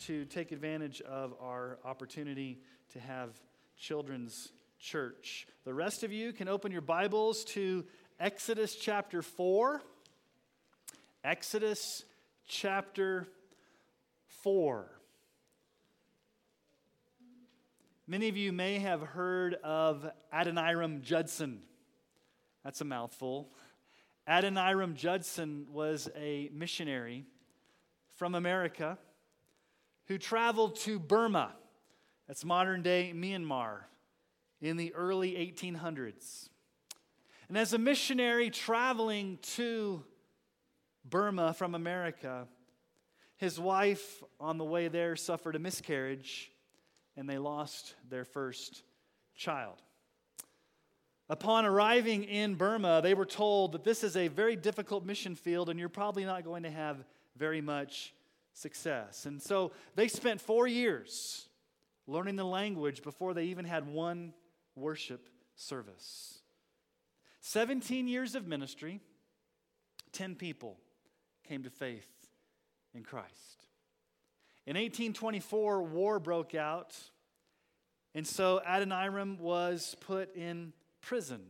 to take advantage of our opportunity to have children's church. The rest of you can open your Bibles to Exodus chapter 4. Exodus chapter 4. Many of you may have heard of Adoniram Judson. That's a mouthful. Adoniram Judson was a missionary from America who traveled to Burma, that's modern day Myanmar, in the early 1800s. And as a missionary traveling to Burma from America, his wife on the way there suffered a miscarriage and they lost their first child. Upon arriving in Burma, they were told that this is a very difficult mission field and you're probably not going to have very much success. And so they spent four years learning the language before they even had one worship service. 17 years of ministry, 10 people came to faith in Christ. In 1824, war broke out, and so Adoniram was put in prison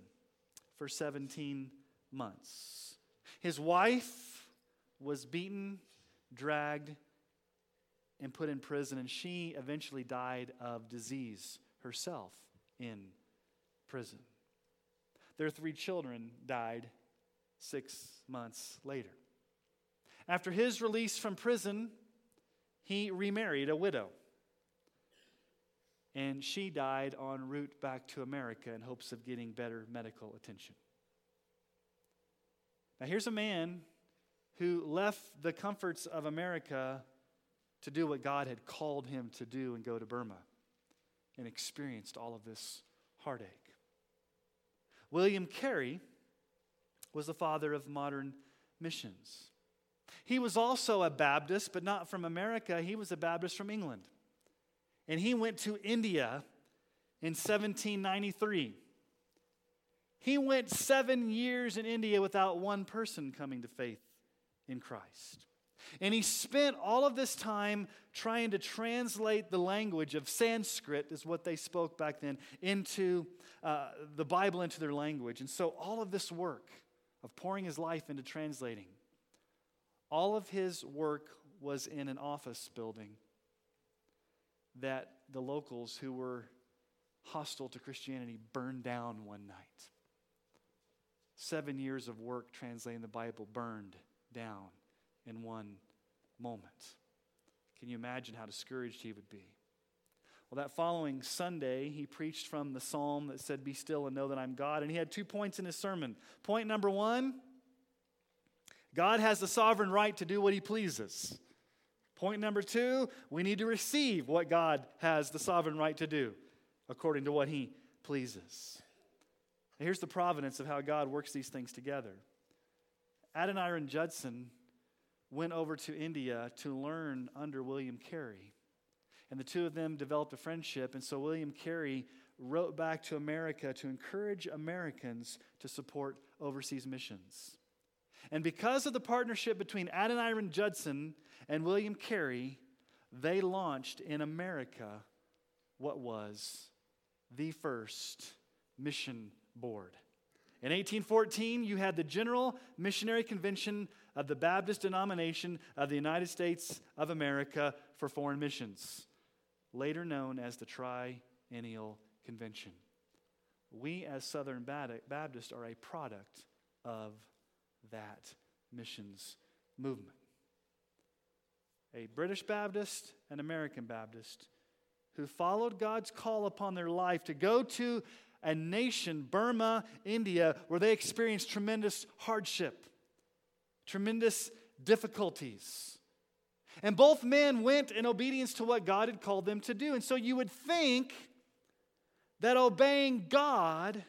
for 17 months. His wife was beaten dragged, and put in prison, and she eventually died of disease herself in prison. Their three children died six months later. After his release from prison, he remarried a widow. And she died en route back to America in hopes of getting better medical attention. Now, here's a man who left the comforts of America to do what God had called him to do and go to Burma and experienced all of this heartache. William Carey was the father of modern missions. He was also a Baptist, but not from America. He was a Baptist from England. And he went to India in 1793. He went seven years in India without one person coming to faith in Christ. And he spent all of this time trying to translate the language of Sanskrit, is what they spoke back then, into uh, the Bible, into their language. And so all of this work of pouring his life into translating, all of his work was in an office building that the locals who were hostile to Christianity burned down one night. Seven years of work translating the Bible burned down in one moment. Can you imagine how discouraged he would be? Well, that following Sunday, he preached from the psalm that said, Be still and know that I'm God. And he had two points in his sermon. Point number one God has the sovereign right to do what he pleases. Point number two, we need to receive what God has the sovereign right to do according to what he pleases. here's the providence of how God works these things together. Adoniram Judson went over to India to learn under William Carey. And the two of them developed a friendship. And so William Carey wrote back to America to encourage Americans to support overseas missions. And because of the partnership between Adoniram Judson and William Carey, they launched in America what was the first mission board. In 1814, you had the General Missionary Convention of the Baptist denomination of the United States of America for Foreign Missions, later known as the Triennial Convention. We, as Southern Baptists, are a product of that missions movement. A British Baptist and American Baptist who followed God's call upon their life to go to a nation, Burma, India, where they experienced tremendous hardship, tremendous difficulties. And both men went in obedience to what God had called them to do. And so you would think that obeying God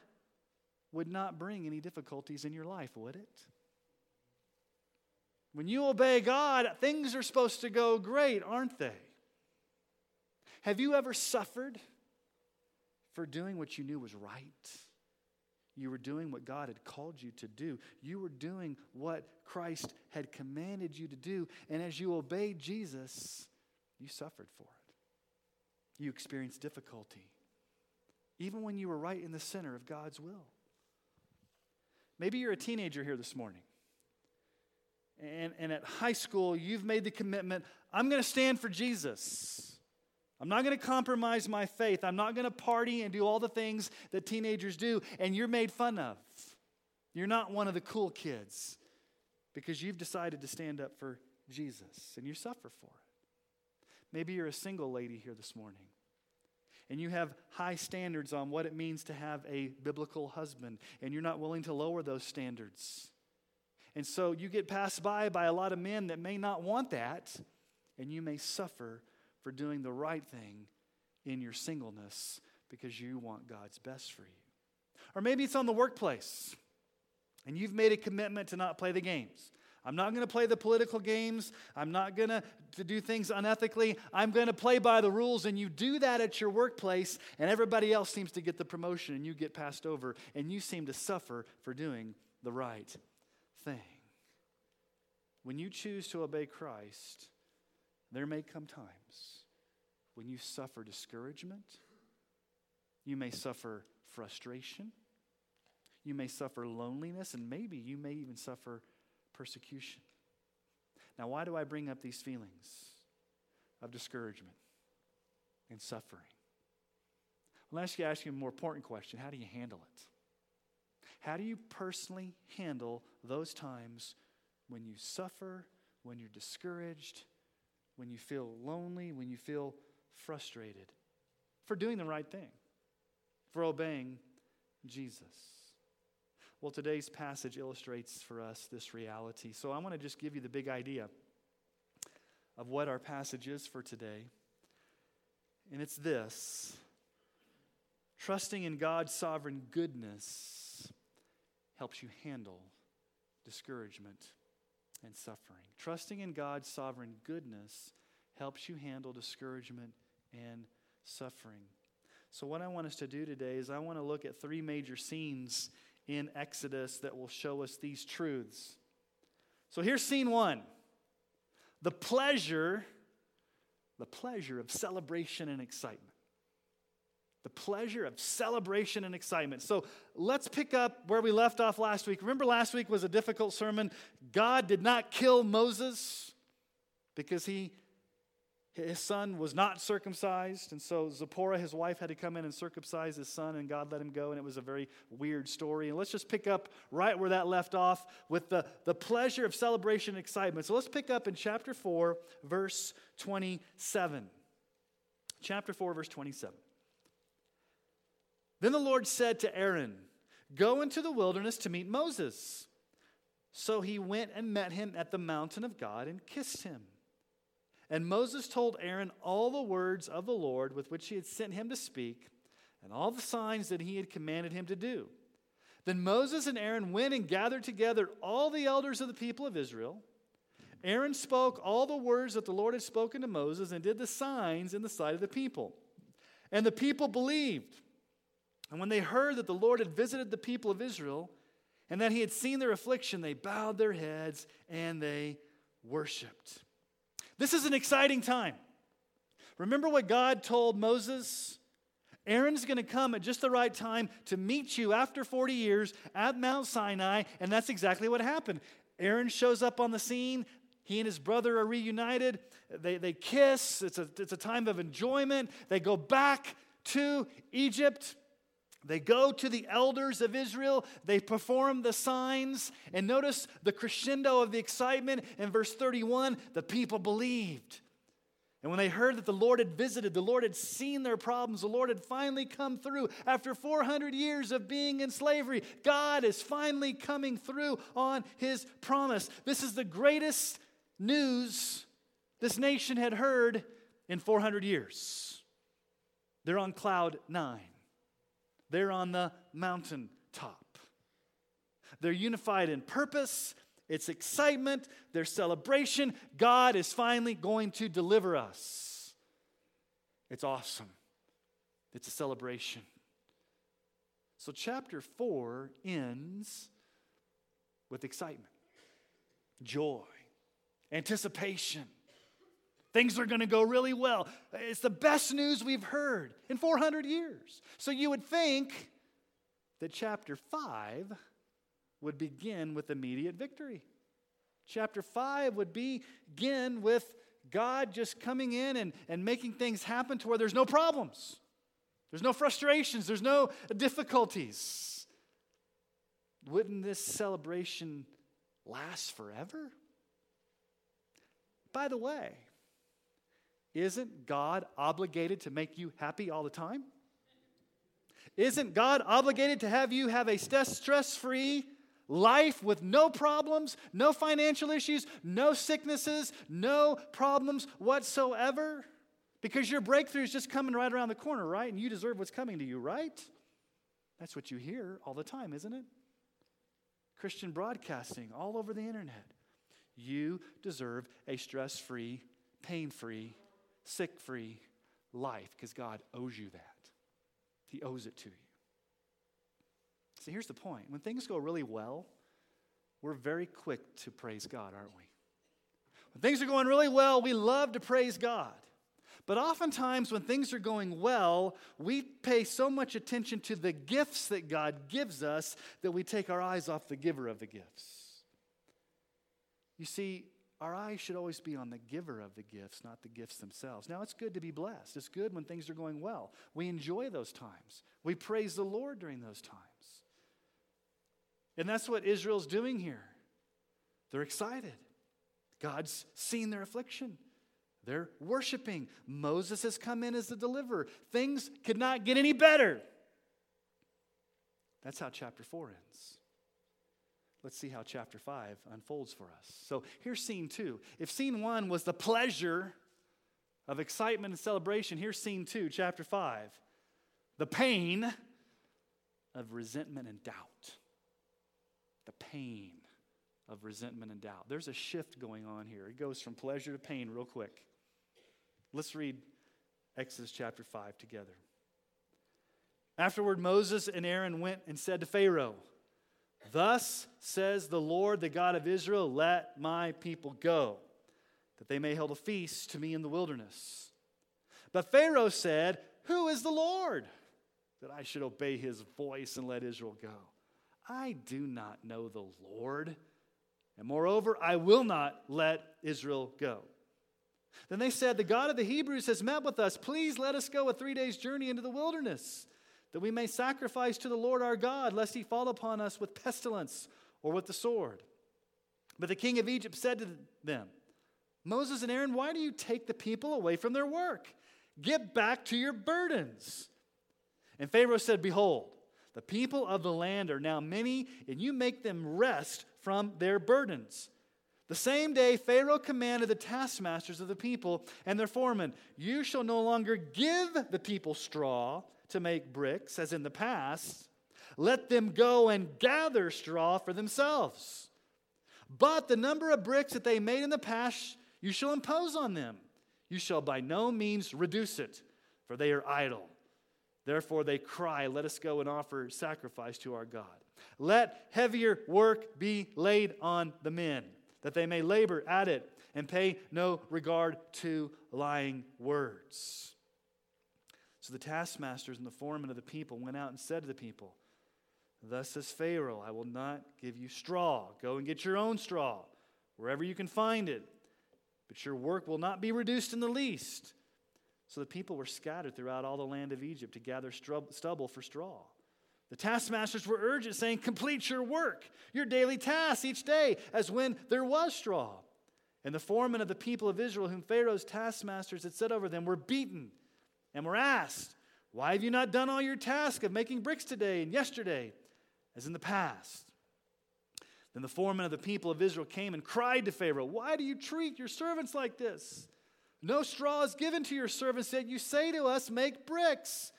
would not bring any difficulties in your life, would it? When you obey God, things are supposed to go great, aren't they? Have you ever suffered for doing what you knew was right? You were doing what God had called you to do. You were doing what Christ had commanded you to do. And as you obeyed Jesus, you suffered for it. You experienced difficulty, even when you were right in the center of God's will. Maybe you're a teenager here this morning. And, and at high school, you've made the commitment I'm going to stand for Jesus. I'm not going to compromise my faith. I'm not going to party and do all the things that teenagers do, and you're made fun of. You're not one of the cool kids because you've decided to stand up for Jesus and you suffer for it. Maybe you're a single lady here this morning and you have high standards on what it means to have a biblical husband and you're not willing to lower those standards. And so you get passed by by a lot of men that may not want that, and you may suffer for doing the right thing in your singleness because you want God's best for you. Or maybe it's on the workplace, and you've made a commitment to not play the games. I'm not going to play the political games. I'm not going to, do things unethically. I'm going to play by the rules. And you do that at your workplace, and everybody else seems to get the promotion, and you get passed over, and you seem to suffer for doing the right thing. When you choose to obey Christ, there may come times when you suffer discouragement, you may suffer frustration, you may suffer loneliness, and maybe you may even suffer persecution. Now, why do I bring up these feelings of discouragement and suffering? Well, let me ask you a more important question How do you handle it? How do you personally handle those times when you suffer, when you're discouraged, when you feel lonely, when you feel frustrated for doing the right thing, for obeying Jesus? Well, today's passage illustrates for us this reality. So I want to just give you the big idea of what our passage is for today. And it's this trusting in God's sovereign goodness helps you handle discouragement and suffering. Trusting in God's sovereign goodness helps you handle discouragement and suffering. So, what I want us to do today is I want to look at three major scenes in Exodus that will show us these truths. So, here's scene one the pleasure, the pleasure of celebration and excitement the pleasure of celebration and excitement. So let's pick up where we left off last week. Remember, last week was a difficult sermon. God did not kill Moses because he his son was not circumcised, and so Zipporah, his wife, had to come in and circumcise his son, and God let him go, and it was a very weird story. And let's just pick up right where that left off with the, the pleasure of celebration and excitement. So let's pick up in chapter 4, verse 27. Chapter 4, verse 27. Then the Lord said to Aaron, Go into the wilderness to meet Moses. So he went and met him at the mountain of God and kissed him. And Moses told Aaron all the words of the Lord with which he had sent him to speak, and all the signs that he had commanded him to do. Then Moses and Aaron went and gathered together all the elders of the people of Israel. Aaron spoke all the words that the Lord had spoken to Moses and did the signs in the sight of the people. And the people believed. And when they heard that the Lord had visited the people of Israel and that he had seen their affliction, they bowed their heads and they worshiped. This is an exciting time. Remember what God told Moses? Aaron's going to come at just the right time to meet you after 40 years at Mount Sinai, and that's exactly what happened. Aaron shows up on the scene. He and his brother are reunited. They, they kiss. It's a, it's a time of enjoyment. They go back to Egypt. They go to the elders of Israel, they perform the signs, and notice the crescendo of the excitement in verse 31 the people believed. And when they heard that the Lord had visited, the Lord had seen their problems, the Lord had finally come through. After 400 years of being in slavery, God is finally coming through on his promise. This is the greatest news this nation had heard in 400 years. They're on cloud nine, they're on the mountaintop. They're unified in purpose, it's excitement, there's celebration. God is finally going to deliver us. It's awesome, it's a celebration. So, chapter 4 ends with excitement, joy, anticipation. Things are going to go really well. It's the best news we've heard in 400 years. So you would think that chapter 5 would begin with immediate victory. Chapter 5 would begin with God just coming in and, and making things happen to where there's no problems, there's no frustrations, there's no difficulties. Wouldn't this celebration last forever? By the way, isn't God obligated to make you happy all the time? Isn't God obligated to have you have a stress free life with no problems, no financial issues, no sicknesses, no problems whatsoever? Because your breakthrough is just coming right around the corner, right? And you deserve what's coming to you, right? That's what you hear all the time, isn't it? Christian broadcasting all over the internet. You deserve a stress free, pain free, sick free life because God owes you that. He owes it to you. See, here's the point when things go really well, we're very quick to praise God, aren't we? When things are going really well, we love to praise God. But oftentimes, when things are going well, we pay so much attention to the gifts that God gives us that we take our eyes off the giver of the gifts. You see, our eyes should always be on the giver of the gifts, not the gifts themselves. Now, it's good to be blessed. It's good when things are going well. We enjoy those times. We praise the Lord during those times. And that's what Israel's doing here. They're excited. God's seen their affliction. They're worshiping. Moses has come in as the deliverer. Things could not get any better. That's how chapter 4 ends. Let's see how chapter 5 unfolds for us. So here's scene 2. If scene 1 was the pleasure of excitement and celebration, here's scene 2, chapter 5. The pain of resentment and doubt. The pain of resentment and doubt. There's a shift going on here. It goes from pleasure to pain real quick. Let's read Exodus chapter 5 together. Afterward, Moses and Aaron went and said to Pharaoh, Thus says the Lord, the God of Israel, let my people go, that they may hold a feast to me in the wilderness. But Pharaoh said, Who is the Lord, that I should obey his voice and let Israel go? I do not know the Lord, and moreover, I will not let Israel go. Then they said, The God of the Hebrews has met with us. Please let us go a three days' journey into the wilderness that we may sacrifice to the Lord our God, lest he fall upon us with pestilence or with the sword. But the king of Egypt said to them, Moses and Aaron, why do you take the people away from their work? Get back to your burdens. And Pharaoh said, Behold, the people of the land are now many, and you make them rest from their burdens. The same day, Pharaoh commanded the taskmasters of the people and their foremen, You shall no longer give the people straw to make bricks, as in the past, let them go and gather straw for themselves. But the number of bricks that they made in the past, you shall impose on them. You shall by no means reduce it, for they are idle. Therefore they cry, Let us go and offer sacrifice to our God. Let heavier work be laid on the men, that they may labor at it and pay no regard to lying words. So the taskmasters and the foremen of the people went out and said to the people, Thus says Pharaoh, I will not give you straw. Go and get your own straw, wherever you can find it. But your work will not be reduced in the least. So the people were scattered throughout all the land of Egypt to gather stubble for straw. The taskmasters were urgent, saying, Complete your work, your daily tasks each day, as when there was straw. And the foremen of the people of Israel, whom Pharaoh's taskmasters had set over them, were beaten and were asked, Why have you not done all your task of making bricks today and yesterday, as in the past? Then the foreman of the people of Israel came and cried to Pharaoh, Why do you treat your servants like this? No straw is given to your servants, yet you say to us, Make bricks.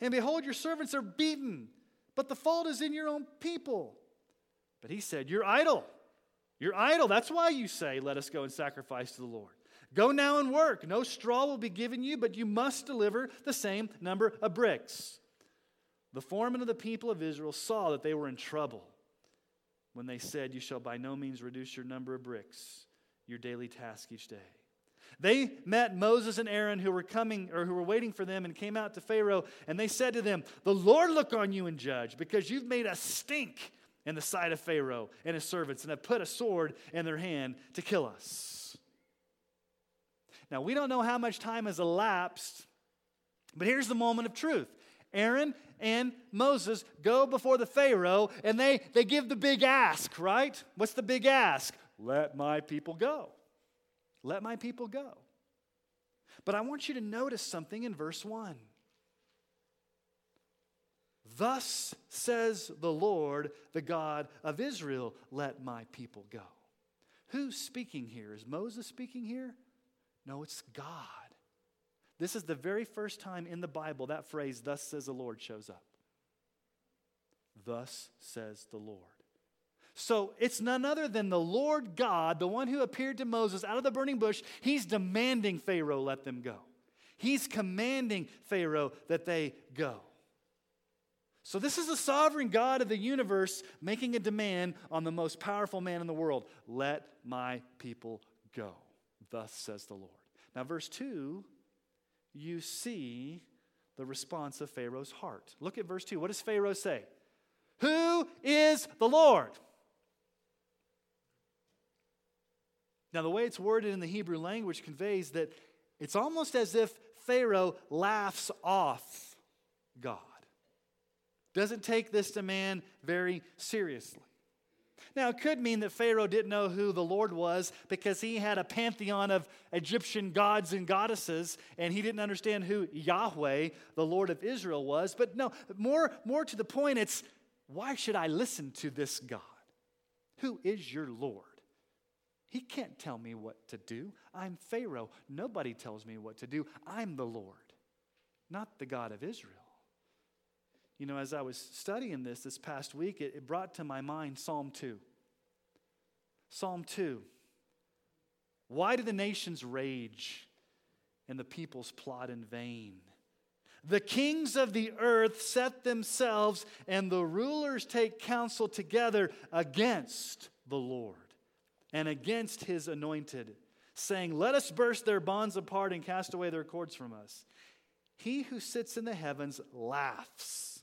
And behold, your servants are beaten, but the fault is in your own people. But he said, You're idle. You're idle. That's why you say, Let us go and sacrifice to the Lord. Go now and work. No straw will be given you, but you must deliver the same number of bricks. The foreman of the people of Israel saw that they were in trouble when they said, You shall by no means reduce your number of bricks, your daily task each day. They met Moses and Aaron who were coming or who were waiting for them and came out to Pharaoh and they said to them, The Lord look on you and judge because you've made us stink in the sight of Pharaoh and his servants and have put a sword in their hand to kill us. Now, we don't know how much time has elapsed, but here's the moment of truth. Aaron and Moses go before the Pharaoh and they, they give the big ask, right? What's the big ask? Let my people go. Let my people go. But I want you to notice something in verse 1. Thus says the Lord, the God of Israel, let my people go. Who's speaking here? Is Moses speaking here? No, it's God. This is the very first time in the Bible that phrase, thus says the Lord, shows up. Thus says the Lord. So it's none other than the Lord God, the one who appeared to Moses out of the burning bush. He's demanding Pharaoh let them go. He's commanding Pharaoh that they go. So, this is the sovereign God of the universe making a demand on the most powerful man in the world let my people go. Thus says the Lord. Now, verse 2, you see the response of Pharaoh's heart. Look at verse 2. What does Pharaoh say? Who is the Lord? Now, the way it's worded in the Hebrew language conveys that it's almost as if Pharaoh laughs off God, doesn't take this demand very seriously. Now, it could mean that Pharaoh didn't know who the Lord was because he had a pantheon of Egyptian gods and goddesses, and he didn't understand who Yahweh, the Lord of Israel, was. But no, more, more to the point, it's why should I listen to this God? Who is your Lord? He can't tell me what to do. I'm Pharaoh. Nobody tells me what to do. I'm the Lord, not the God of Israel. You know, as I was studying this this past week, it, it brought to my mind Psalm 2. Psalm 2. Why do the nations rage and the peoples plot in vain? The kings of the earth set themselves, and the rulers take counsel together against the Lord and against his anointed, saying, Let us burst their bonds apart and cast away their cords from us. He who sits in the heavens laughs.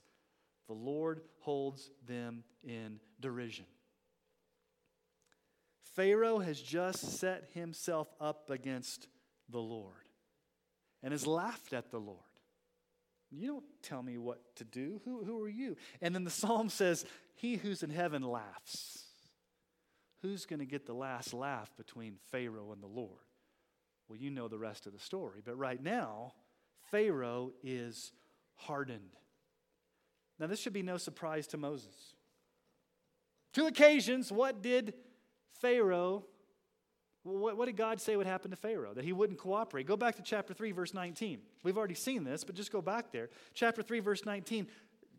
The Lord holds them in derision. Pharaoh has just set himself up against the Lord and has laughed at the Lord. You don't tell me what to do. Who, who are you? And then the psalm says, He who's in heaven laughs who's going to get the last laugh between Pharaoh and the Lord? Well, you know the rest of the story. But right now, Pharaoh is hardened. Now, this should be no surprise to Moses. Two occasions, what did Pharaoh, what, what, did God say would happen to Pharaoh? That he wouldn't cooperate. Go back to chapter 3, verse 19. We've already seen this, but just go back there. Chapter 3, verse 19.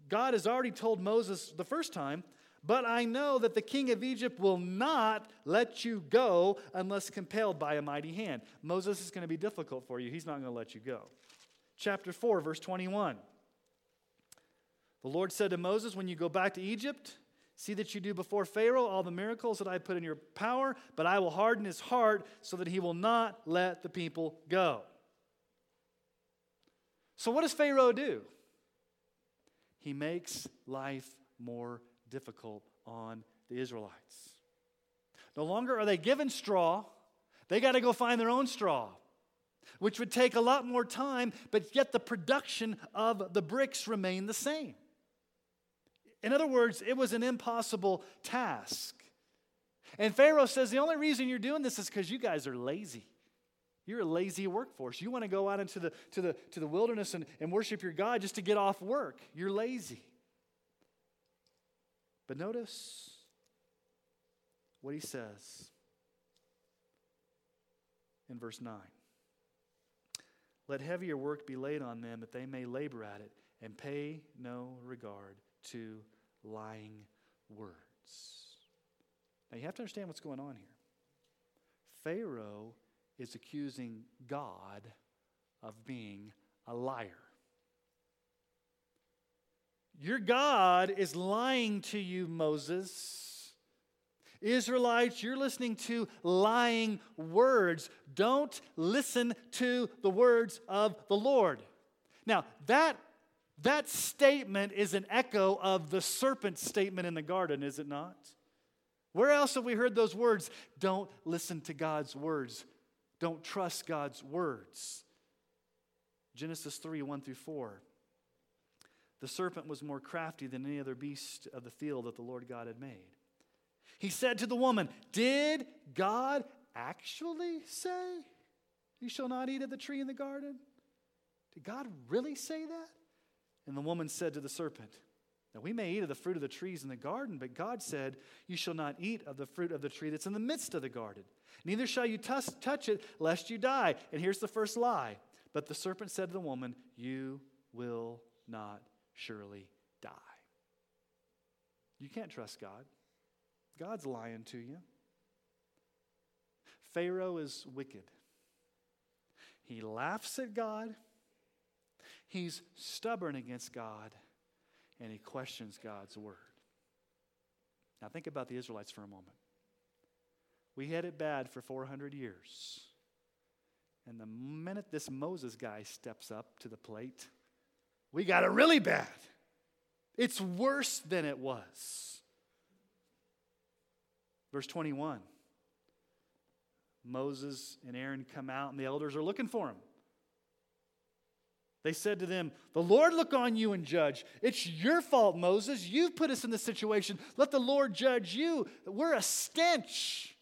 God has already told Moses the first time but I know that the king of Egypt will not let you go unless compelled by a mighty hand. Moses is going to be difficult for you. He's not going to let you go. Chapter 4, verse 21. The Lord said to Moses, When you go back to Egypt, see that you do before Pharaoh all the miracles that I put in your power, but I will harden his heart so that he will not let the people go. So, what does Pharaoh do? He makes life more difficult on the Israelites. No longer are they given straw, they got to go find their own straw, which would take a lot more time, but yet the production of the bricks remained the same. In other words, it was an impossible task. And Pharaoh says the only reason you're doing this is because you guys are lazy. You're a lazy workforce. You want to go out into the, to the, to the wilderness and, and worship your God just to get off work. You're lazy. But notice what he says in verse 9. Let heavier work be laid on them that they may labor at it and pay no regard to lying words. Now you have to understand what's going on here. Pharaoh is accusing God of being a liar. Your God is lying to you, Moses. Israelites, you're listening to lying words. Don't listen to the words of the Lord. Now, that, that statement is an echo of the serpent's statement in the garden, is it not? Where else have we heard those words? Don't listen to God's words. Don't trust God's words. Genesis 3 1 through 4. The serpent was more crafty than any other beast of the field that the Lord God had made. He said to the woman, Did God actually say, You shall not eat of the tree in the garden? Did God really say that? And the woman said to the serpent, Now we may eat of the fruit of the trees in the garden, but God said, You shall not eat of the fruit of the tree that's in the midst of the garden. Neither shall you touch it, lest you die. And here's the first lie. But the serpent said to the woman, You will not surely die. You can't trust God. God's lying to you. Pharaoh is wicked. He laughs at God, he's stubborn against God, and he questions God's word. Now, think about the Israelites for a moment. We had it bad for 400 years. And the minute this Moses guy steps up to the plate, we got it really bad. It's worse than it was. Verse 21 Moses and Aaron come out, and the elders are looking for him. They said to them, The Lord look on you and judge. It's your fault, Moses. You've put us in this situation. Let the Lord judge you. We're a stench.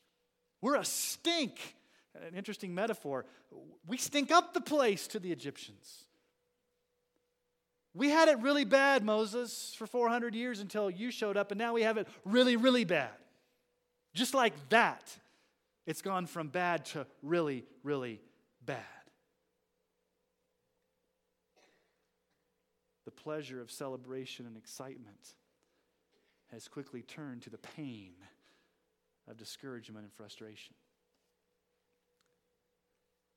We're a stink. An interesting metaphor. We stink up the place to the Egyptians. We had it really bad, Moses, for 400 years until you showed up, and now we have it really, really bad. Just like that, it's gone from bad to really, really bad. The pleasure of celebration and excitement has quickly turned to the pain of discouragement and frustration.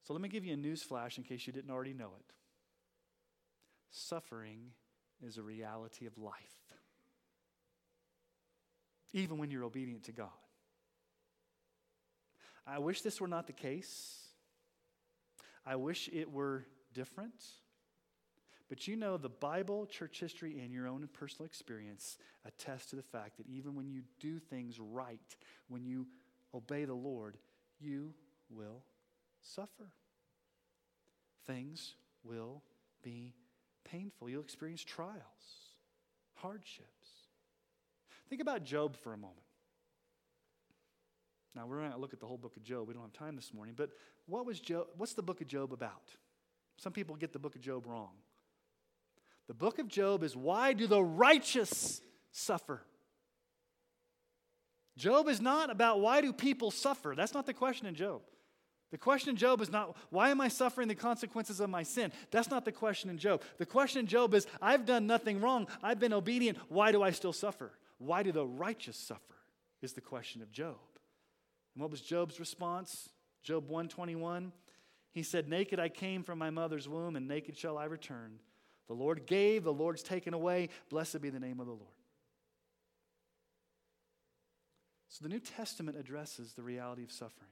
So let me give you a news flash in case you didn't already know it. Suffering is a reality of life, even when you're obedient to God. I wish this were not the case. I wish it were different. But you know, the Bible, church history, and your own personal experience attest to the fact that even when you do things right, when you obey the Lord, you will suffer. Things will be painful. You'll experience trials, hardships. Think about Job for a moment. Now, we're going to look at the whole book of Job. We don't have time this morning. But what was Job, what's the book of Job about? Some people get the book of Job wrong. The book of Job is why do the righteous suffer? Job is not about why do people suffer. That's not the question in Job. The question in Job is not, why am I suffering the consequences of my sin? That's not the question in Job. The question in Job is, I've done nothing wrong. I've been obedient. Why do I still suffer? Why do the righteous suffer? Is the question of Job. And what was Job's response? Job 121. He said, Naked I came from my mother's womb, and naked shall I return. The Lord gave, the Lord's taken away. Blessed be the name of the Lord. So the New Testament addresses the reality of suffering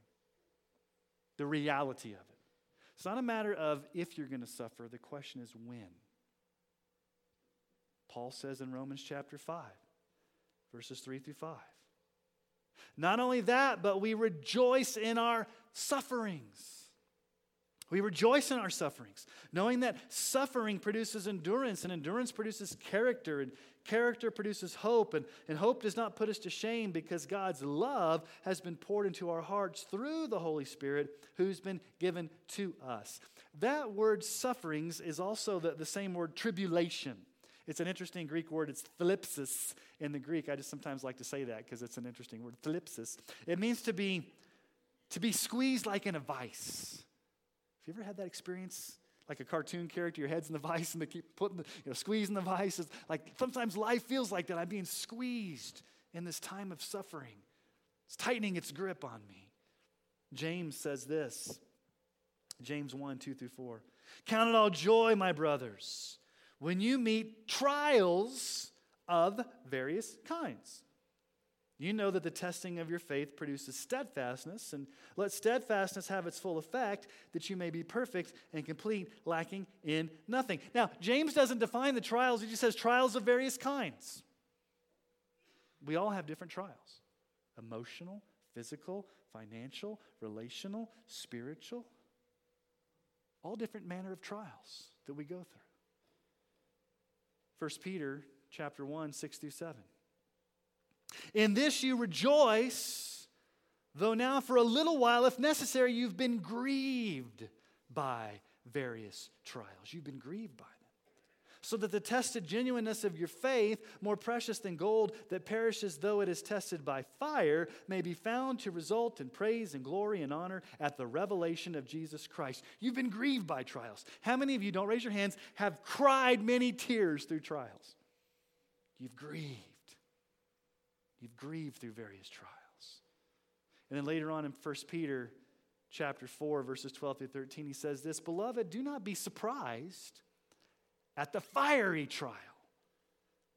the reality of it. It's not a matter of if you're going to suffer, the question is when. Paul says in Romans chapter 5, verses 3 through 5. Not only that, but we rejoice in our sufferings. We rejoice in our sufferings, knowing that suffering produces endurance, and endurance produces character, and Character produces hope, and, and hope does not put us to shame because God's love has been poured into our hearts through the Holy Spirit who's been given to us. That word sufferings is also the, the same word tribulation. It's an interesting Greek word. It's thlipsis in the Greek. I just sometimes like to say that because it's an interesting word. Thlipsis. It means to be to be squeezed like in a vice. You ever had that experience? Like a cartoon character, your head's in the vice and they keep putting the, you know, squeezing the vice. It's like sometimes life feels like that. I'm being squeezed in this time of suffering. It's tightening its grip on me. James says this James 1 2 through 4. Count it all joy, my brothers, when you meet trials of various kinds. You know that the testing of your faith produces steadfastness, and let steadfastness have its full effect, that you may be perfect and complete, lacking in nothing. Now, James doesn't define the trials, he just says trials of various kinds. We all have different trials emotional, physical, financial, relational, spiritual all different manner of trials that we go through. 1 Peter chapter 1, 6 through 7. In this you rejoice, though now for a little while, if necessary, you've been grieved by various trials. You've been grieved by them. so that the tested genuineness of your faith, more precious than gold that perishes though it is tested by fire, may be found to result in praise and glory and honor at the revelation of Jesus Christ. You've been grieved by trials. How many of you, don't raise your hands, have cried many tears through trials? You've grieved. You've grieved through various trials. And then later on in 1 Peter chapter 4 verses 12 through 13 he says this, "Beloved, do not be surprised at the fiery trial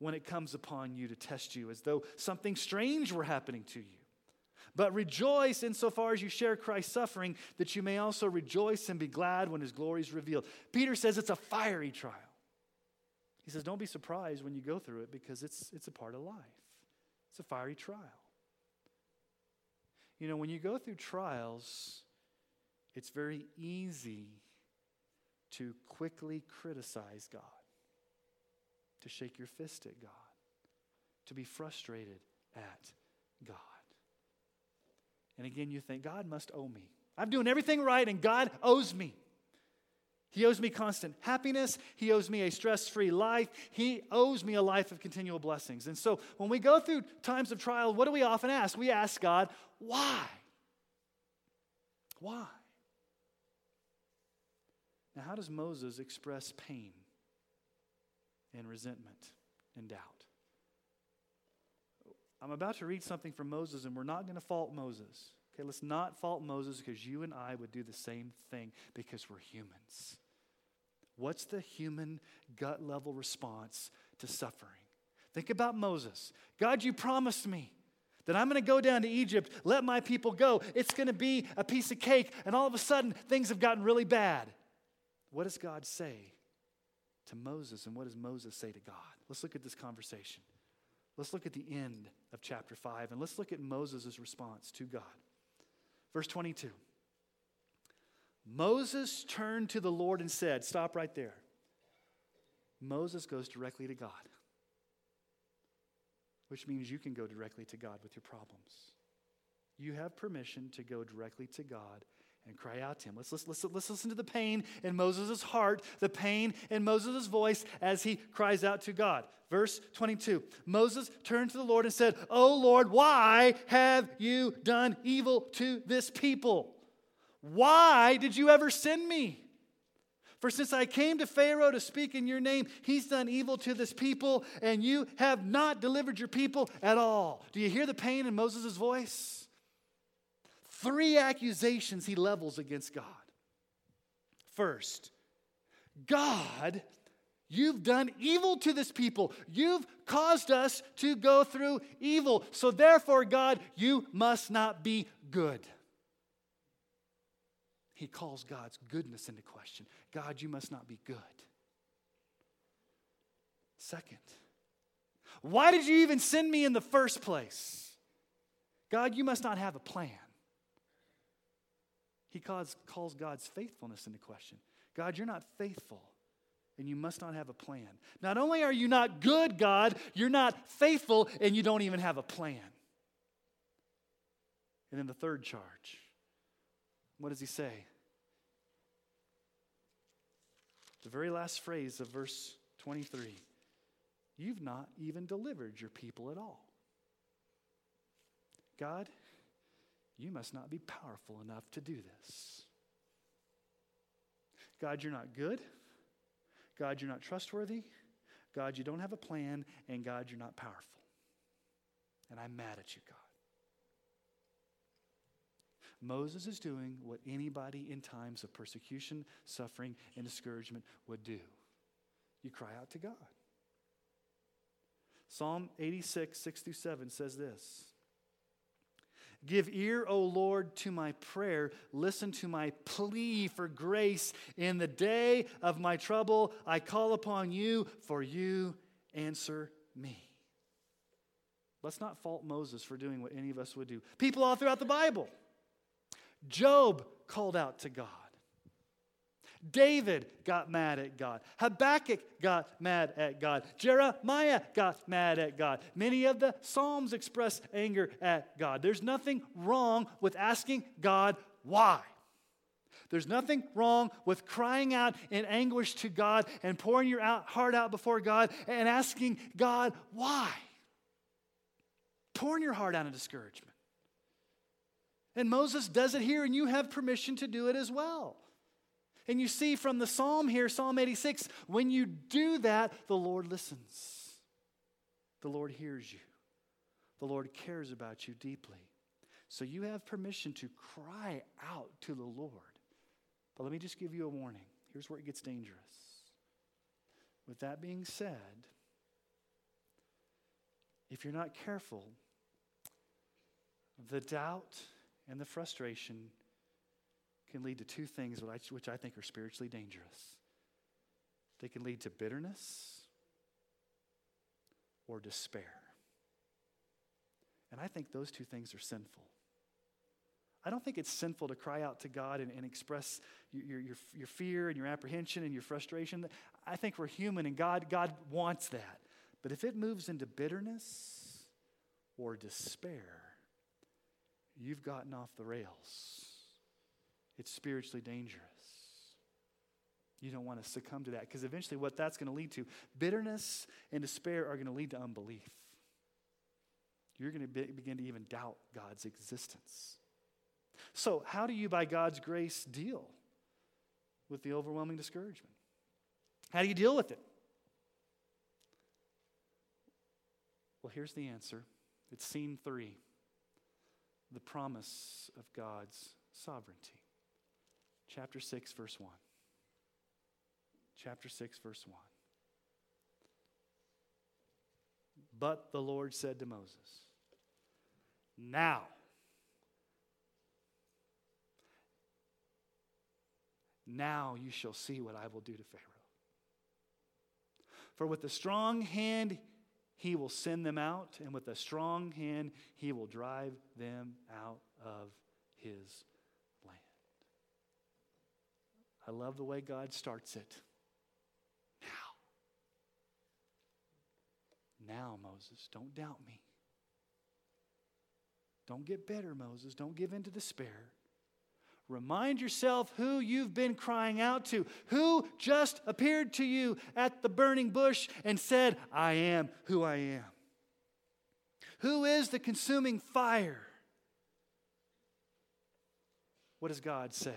when it comes upon you to test you, as though something strange were happening to you. But rejoice insofar as you share Christ's suffering, that you may also rejoice and be glad when his glory is revealed. Peter says it's a fiery trial. He says, Don't be surprised when you go through it because it's, it's a part of life. It's a fiery trial. You know, when you go through trials, it's very easy to quickly criticize God, to shake your fist at God, to be frustrated at God. And again, you think, God must owe me. I'm doing everything right, and God owes me. He owes me constant happiness. He owes me a stress free life. He owes me a life of continual blessings. And so when we go through times of trial, what do we often ask? We ask God, why? Why? Now, how does Moses express pain and resentment and doubt? I'm about to read something from Moses, and we're not going to fault Moses. Okay, let's not fault Moses because you and I would do the same thing because we're humans. What's the human gut level response to suffering? Think about Moses. God, you promised me that I'm going to go down to Egypt, let my people go. It's going to be a piece of cake, and all of a sudden, things have gotten really bad. What does God say to Moses, and what does Moses say to God? Let's look at this conversation. Let's look at the end of chapter 5, and let's look at Moses' response to God. Verse 22 Moses turned to the Lord and said, Stop right there. Moses goes directly to God, which means you can go directly to God with your problems. You have permission to go directly to God and cry out to him. Let's, let's, let's, let's listen to the pain in Moses' heart, the pain in Moses' voice as he cries out to God. Verse 22 Moses turned to the Lord and said, Oh Lord, why have you done evil to this people? Why did you ever send me? For since I came to Pharaoh to speak in your name, he's done evil to this people, and you have not delivered your people at all. Do you hear the pain in Moses' voice? three accusations he levels against God. First, God, you've done evil to this people. You've caused us to go through evil. So therefore, God, you must not be good. He calls God's goodness into question. God, you must not be good. Second, why did you even send me in the first place? God, you must not have a plan. He calls, calls God's faithfulness into question. God, you're not faithful, and you must not have a plan. Not only are you not good, God, you're not faithful, and you don't even have a plan. And then the third charge what does he say? The very last phrase of verse 23 you've not even delivered your people at all. God, you must not be powerful enough to do this. God, you're not good. God, you're not trustworthy. God, you don't have a plan. And God, you're not powerful. And I'm mad at you, God. Moses is doing what anybody in times of persecution, suffering, and discouragement would do. You cry out to God. Psalm 86, 6 through 7 says this Give ear, O Lord, to my prayer. Listen to my plea for grace. In the day of my trouble, I call upon you, for you answer me. Let's not fault Moses for doing what any of us would do. People all throughout the Bible. Job called out to God. David got mad at God. Habakkuk got mad at God. Jeremiah got mad at God. Many of the Psalms express anger at God. There's nothing wrong with asking God why. There's nothing wrong with crying out in anguish to God and pouring your out, heart out before God and asking God why. Pouring your heart out in discouragement. And Moses does it here, and you have permission to do it as well. And you see from the psalm here, Psalm 86, when you do that, the Lord listens. The Lord hears you. The Lord cares about you deeply. So you have permission to cry out to the Lord. But let me just give you a warning. Here's where it gets dangerous. With that being said, if you're not careful, the doubt and the frustration can lead to two things which I think are spiritually dangerous. They can lead to bitterness or despair. And I think those two things are sinful. I don't think it's sinful to cry out to God and, and express your, your, your fear and your apprehension and your frustration. I think we're human and God, God wants that. But if it moves into bitterness or despair, you've gotten off the rails. It's spiritually dangerous. You don't want to succumb to that because eventually, what that's going to lead to, bitterness and despair are going to lead to unbelief. You're going to be, begin to even doubt God's existence. So, how do you, by God's grace, deal with the overwhelming discouragement? How do you deal with it? Well, here's the answer it's scene three the promise of God's sovereignty. Chapter 6, verse 1. Chapter 6, verse 1. But the Lord said to Moses, Now, now you shall see what I will do to Pharaoh. For with a strong hand he will send them out, and with a strong hand, he will drive them out of his land. I love the way God starts it. Now. Now, Moses, don't doubt me. Don't get bitter, Moses. Don't give in to despair. Remind yourself who you've been crying out to, who just appeared to you at the burning bush and said, I am who I am. Who is the consuming fire? What does God say?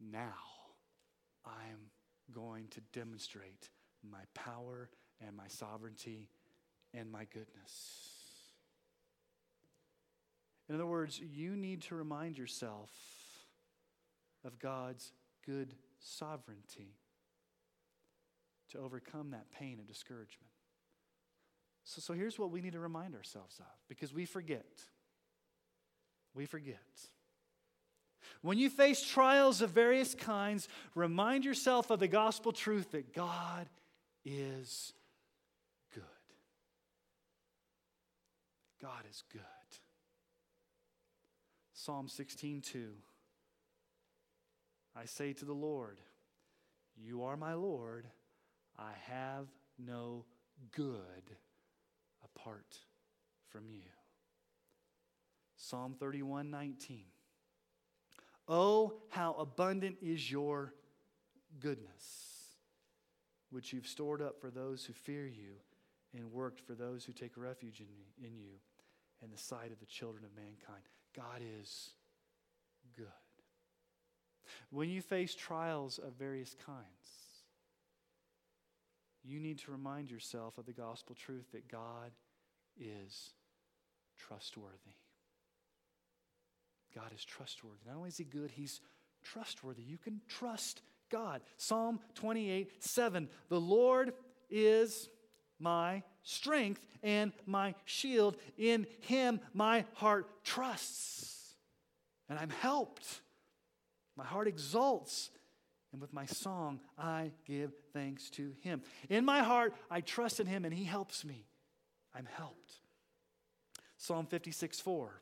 Now I'm going to demonstrate my power and my sovereignty and my goodness. In other words, you need to remind yourself of God's good sovereignty to overcome that pain and discouragement. So, so here's what we need to remind ourselves of because we forget. We forget. When you face trials of various kinds, remind yourself of the gospel truth that God is good. God is good. Psalm 16:2. I say to the Lord, You are my Lord. I have no good apart from you. Psalm 31 19. Oh, how abundant is your goodness which you've stored up for those who fear you and worked for those who take refuge in, in you and the sight of the children of mankind. God is good. When you face trials of various kinds, you need to remind yourself of the gospel truth that God is trustworthy. God is trustworthy. Not only is He good, He's trustworthy. You can trust God. Psalm 28 7. The Lord is my strength and my shield. In Him my heart trusts, and I'm helped. My heart exalts, and with my song I give thanks to Him. In my heart I trust in Him, and He helps me. I'm helped. Psalm 56 4.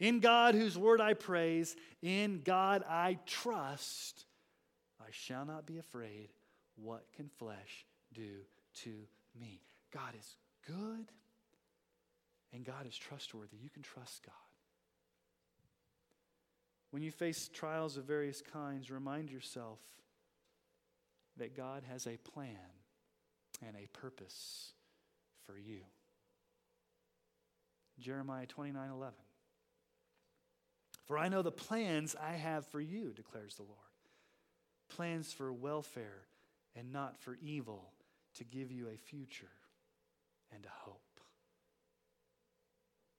In God, whose word I praise, in God I trust, I shall not be afraid. What can flesh do to me? God is good and God is trustworthy. You can trust God. When you face trials of various kinds, remind yourself that God has a plan and a purpose for you. Jeremiah 29 11. For I know the plans I have for you, declares the Lord plans for welfare and not for evil, to give you a future and a hope.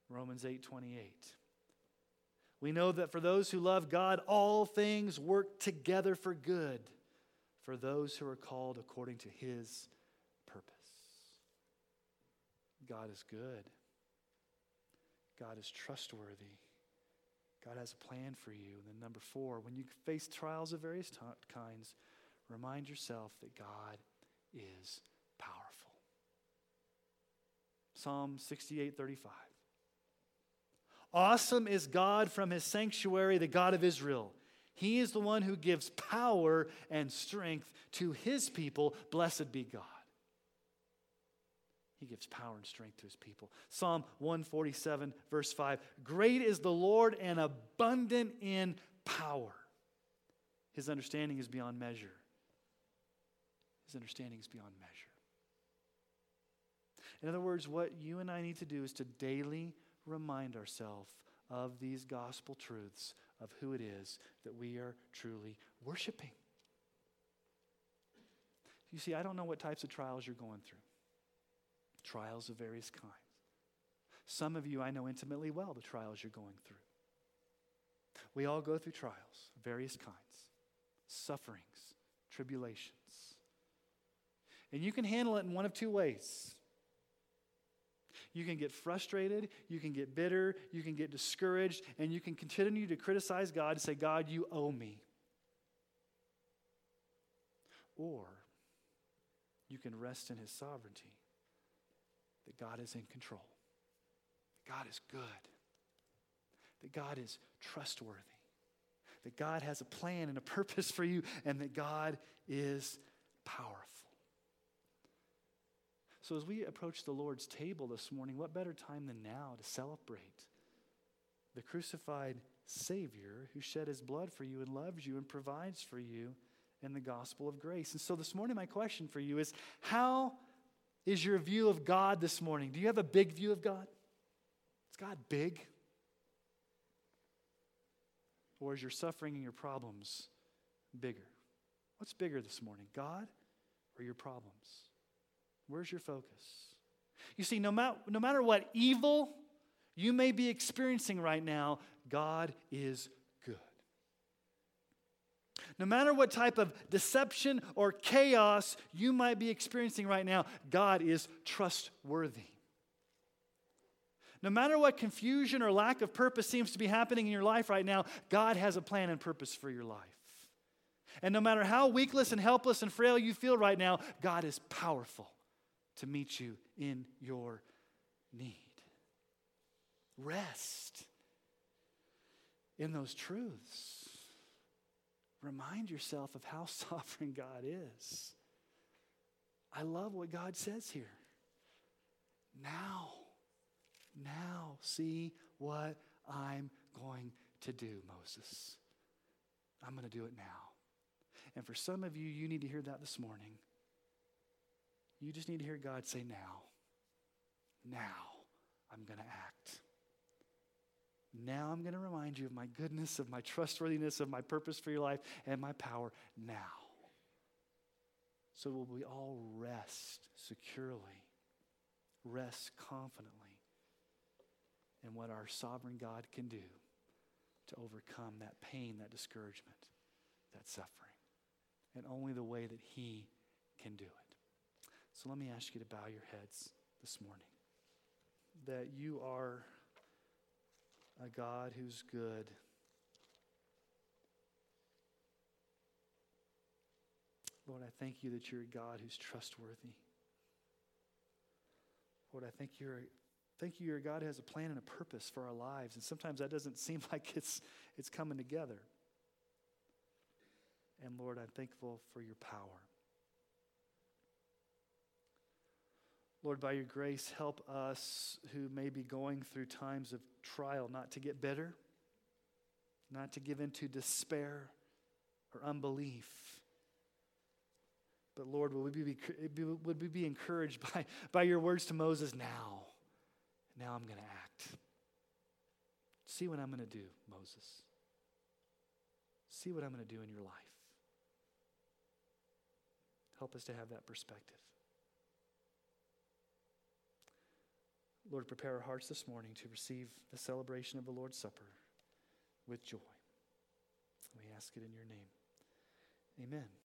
Romans 8:28 We know that for those who love God all things work together for good for those who are called according to his purpose. God is good. God is trustworthy. God has a plan for you. And then, number four, when you face trials of various t- kinds, remind yourself that God is. Psalm 68 35. Awesome is God from his sanctuary, the God of Israel. He is the one who gives power and strength to his people. Blessed be God. He gives power and strength to his people. Psalm 147, verse 5 Great is the Lord and abundant in power. His understanding is beyond measure. His understanding is beyond measure. In other words, what you and I need to do is to daily remind ourselves of these gospel truths of who it is that we are truly worshiping. You see, I don't know what types of trials you're going through trials of various kinds. Some of you I know intimately well the trials you're going through. We all go through trials, various kinds, sufferings, tribulations. And you can handle it in one of two ways. You can get frustrated, you can get bitter, you can get discouraged, and you can continue to criticize God and say, God, you owe me. Or you can rest in His sovereignty that God is in control, that God is good, that God is trustworthy, that God has a plan and a purpose for you, and that God is powerful. So, as we approach the Lord's table this morning, what better time than now to celebrate the crucified Savior who shed his blood for you and loves you and provides for you in the gospel of grace? And so, this morning, my question for you is how is your view of God this morning? Do you have a big view of God? Is God big? Or is your suffering and your problems bigger? What's bigger this morning, God or your problems? Where's your focus? You see, no, ma- no matter what evil you may be experiencing right now, God is good. no matter what type of deception or chaos you might be experiencing right now, God is trustworthy. No matter what confusion or lack of purpose seems to be happening in your life right now, God has a plan and purpose for your life. And no matter how weakless and helpless and frail you feel right now, God is powerful to meet you in your need. Rest in those truths. Remind yourself of how sovereign God is. I love what God says here. Now, now, see what I'm going to do, Moses. I'm going to do it now. And for some of you, you need to hear that this morning. You just need to hear God say, Now, now I'm going to act. Now I'm going to remind you of my goodness, of my trustworthiness, of my purpose for your life, and my power now. So will we all rest securely, rest confidently in what our sovereign God can do to overcome that pain, that discouragement, that suffering. And only the way that He can do it. So let me ask you to bow your heads this morning. That you are a God who's good. Lord, I thank you that you're a God who's trustworthy. Lord, I thank you're thank you you're a God has a plan and a purpose for our lives. And sometimes that doesn't seem like it's it's coming together. And Lord, I'm thankful for your power. Lord, by your grace, help us who may be going through times of trial not to get bitter, not to give into despair or unbelief. But Lord, would we be, would we be encouraged by, by your words to Moses now? Now I'm going to act. See what I'm going to do, Moses. See what I'm going to do in your life. Help us to have that perspective. Lord, prepare our hearts this morning to receive the celebration of the Lord's Supper with joy. We ask it in your name. Amen.